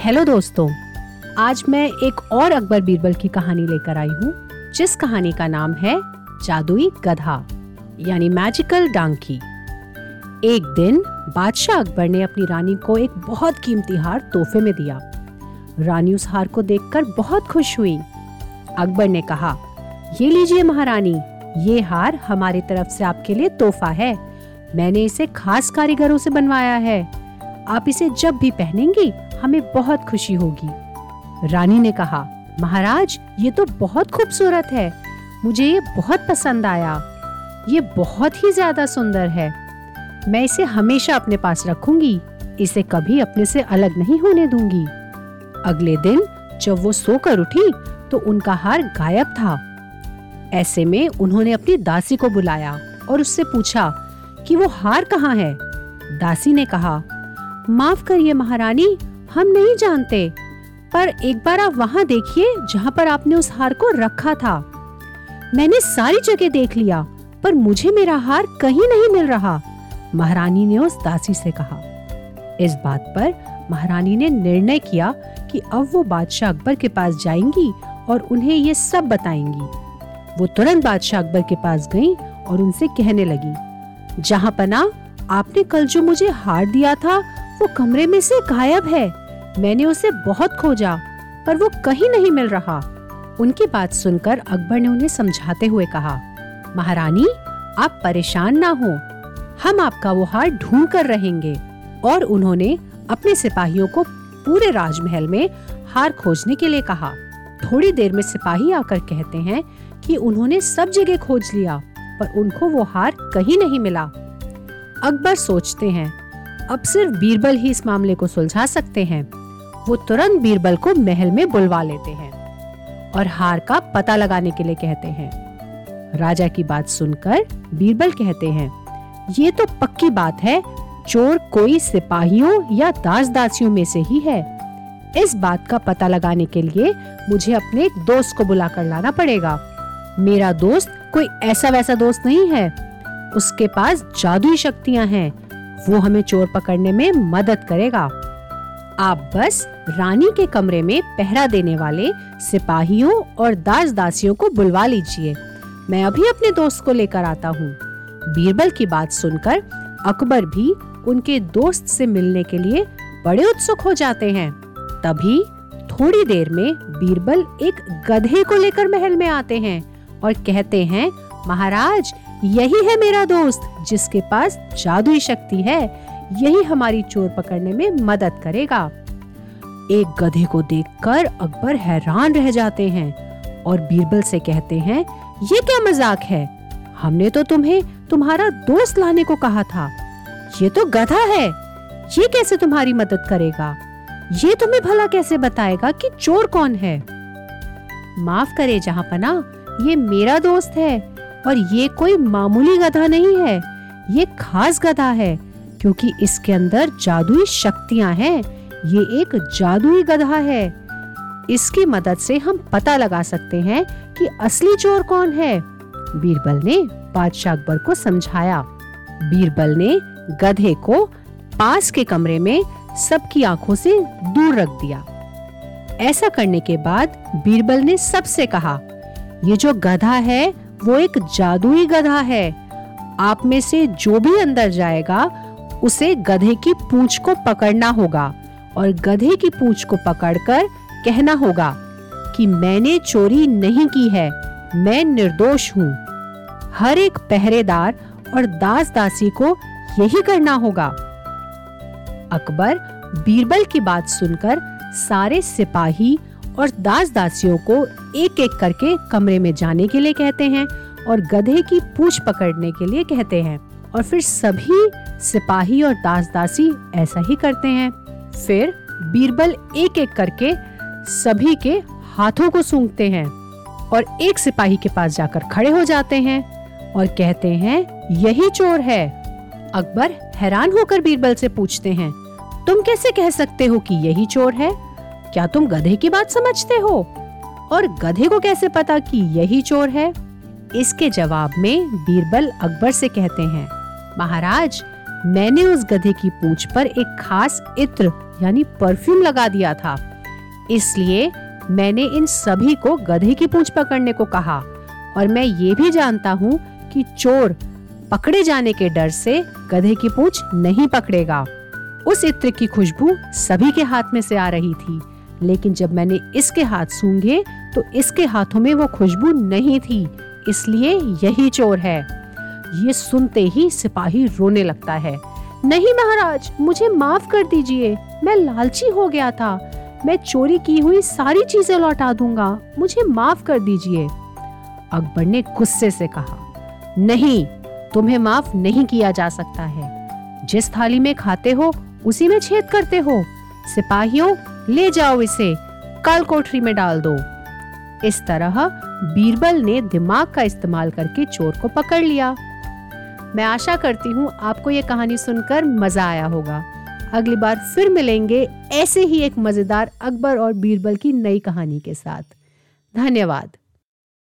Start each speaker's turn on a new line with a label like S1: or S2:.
S1: Hello दोस्तों, आज मैं एक और अकबर बीरबल की कहानी लेकर आई हूँ, जिस कहानी का नाम है जादुई गधा, यानी मैजिकल डांकी एक दिन बादशाह अकबर ने अपनी रानी को एक बहुत कीमती हार तोहफे में दिया। रानी उस हार को देखकर बहुत खुश हुई। अकबर ने कहा, ये लीजिए महारानी, ये हार हमारी तरफ़ से आपके लिए तोहफा है। मैंने इसे खास कारीगरों से बनवाया है। आप इसे जब भी पहनेंगी हमें बहुत खुशी होगी। रानी ने कहा, महाराज, ये तो बहुत खूबसूरत है। मुझे ये बहुत पसंद आया। ये बहुत ही ज़्यादा सुंदर है। मैं इसे हमेशा अपने पास रखूँगी। इसे कभी अपने से अलग नहीं होने दूँगी। अगले दिन जब वो सोकर उठी तो उनका हार गायब था। ऐसे में उन्होंने अपनी दासी को बुलाया और उससे पूछा कि वो हार कहाँ है? दासी ने कहा, माफ़ करिए महारानी हम नहीं जानते। पर एक बार आप वहाँ देखिए, जहाँ पर आपने उस हार को रखा था। मैंने सारी जगह देख लिया, पर मुझे मेरा हार कहीं नहीं मिल रहा, महारानी ने उस दासी से कहा। इस बात पर महारानी ने निर्णय किया कि अब वो बादशाह अकबर के पास जाएँगी और उन्हें ये सब बताएँगी। वो तुरंत बादशाह अकबर के पास गई और उनसे कहने लगी, जहाँ पना, आपने कल जो मुझे हार दिया था, वो कमरे में से गायब है। मैंने उसे बहुत खोजा, पर वो कहीं नहीं मिल रहा। उनकी बात सुनकर अकबर ने उन्हें समझाते हुए कहा, महारानी, आप परेशान ना हो। हम आपका वो हार ढूंढ कर रहेंगे। और उन्होंने अपने सिपाहियों को पूरे राजमहल में हार खोजने के लिए कहा। थोड़ी देर में सिपाही आकर कहते हैं कि उन्होंने सब जगह खोज लिया, पर उनको वो हार कहीं नहीं मिला। अकबर सोचते हैं, अब सिर्फ़ बीरबल ही इस मामले को सुलझा सकते हैं। वो तुरंत बीरबल को महल में बुलवा लेते हैं और हार का पता लगाने के लिए कहते हैं। राजा की बात सुनकर बीरबल कहते हैं, ये तो पक्की बात है, चोर कोई सिपाहियों या दास दासियों में से ही है। इस बात का पता लगाने के लिए मुझे अपने एक दोस्त को बुला कर लाना पड़ेगा। मेरा दोस्त कोई ऐसा वैसा दोस्त नहीं है। उसके पास जादुई शक्तियाँ हैं। वो हमें चोर पकड़ने में मदद करेगा। आप बस रानी के कमरे में पहरा देने वाले सिपाहियों और दास दासियों को बुलवा लीजिए। मैं अभी अपने दोस्त को लेकर आता हूँ। बीरबल की बात सुनकर अकबर भी उनके दोस्त से मिलने के लिए बड़े उत्सुक हो जाते हैं। तभी थोड़ी देर में बीरबल एक गधे को लेकर महल में आते हैं और कहते हैं, महाराज, यही है मेरा दोस्त, जिसके पास जादुई शक्ति है। यही हमारी चोर पकड़ने में मदद करेगा। एक गधे को देखकर अकबर हैरान रह जाते हैं और बीरबल से कहते हैं, ये क्या मज़ाक है? हमने तो तुम्हें तुम्हारा दोस्त लाने को कहा था। ये तो गधा है। ये कैसे तुम्हारी मदद करेगा? ये तुम्हें भला कैसे बताएगा कि चोर कौन है? माफ़ करे जहाँ पना ये मेरा दोस्त है और ये कोई मामूली गधा नहीं है। ये खास गधा है। क्योंकि इसके अंदर जादुई शक्तियाँ हैं। ये एक जादुई गधा है। इसकी मदद से हम पता लगा सकते हैं कि असली चोर कौन है। बीरबल ने बादशाह अकबर को समझाया। बीरबल ने गधे को पास के कमरे में सबकी आँखों से दूर रख दिया। ऐसा करने के बाद बीरबल ने सबसे कहा, ये जो गधा है, वो एक जादुई गधा है। आप में से जो भी अंदर जाएगा उसे गधे की पूंछ को पकड़ना होगा और गधे की पूंछ को पकड़कर कहना होगा कि मैंने चोरी नहीं की है, मैं निर्दोष हूँ। हर एक पहरेदार और दास दासी को यही करना होगा। अकबर बीरबल की बात सुनकर सारे सिपाही और दास दासियों को एक एक करके कमरे में जाने के लिए कहते हैं और गधे की पूछ पकड़ने के लिए कहते हैं। और फिर सभी सिपाही और दास दासी ऐसा ही करते हैं। फिर बीरबल एक एक करके सभी के हाथों को सूंघते हैं और एक सिपाही के पास जाकर खड़े हो जाते हैं और कहते हैं, यही चोर है। अकबर हैरान होकर बीरबल से पूछते हैं, तुम कैसे कह सकते हो कि यही चोर है? क्या तुम गधे की बात समझते हो? और गधे को कैसे पता कि यही चोर है? इसके जवाब में बीरबल अकबर से कहते हैं महाराज, मैंने उस गधे की पूंछ पर एक खास इत्र, यानी परफ्यूम लगा दिया था। इसलिए मैंने इन सभी को गधे की पूंछ पकड़ने को कहा, और मैं ये भी जानता हूँ कि चोर पकड़े जाने के डर से गधे की पूंछ नहीं पकड़ेगा। उस इत्र की खुशबू सभी के हाथ में से आ रही थी, लेकिन जब मैंने इसके हाथ सूंघे तो इसके हाथों में वो खुशबू नहीं थी, इसलिए यही चोर है। ये सुनते ही सिपाही रोने लगता है। नहीं महाराज, मुझे माफ़ कर दीजिए। मैं लालची हो गया था। मैं चोरी की हुई सारी चीज़ें लौटा दूँगा। मुझे माफ़ कर दीजिए। अकबर ने गुस्से से कहा, नहीं, तुम्हें माफ़ नहीं किया जा सकता है। जिस थाली में खाते हो, उसी में छेद करते हो। सिपाहियों, ले जाओ इसे। कल कोठरी में डाल दो। इस तरह बीरबल ने दिमाग का इस्तेमाल करके चोर को पकड़ लिया। मैं आशा करती हूँ आपको ये कहानी सुनकर मज़ा आया होगा। अगली बार फिर मिलेंगे ऐसे ही एक मज़ेदार अकबर और बीरबल की नई कहानी के साथ। धन्यवाद।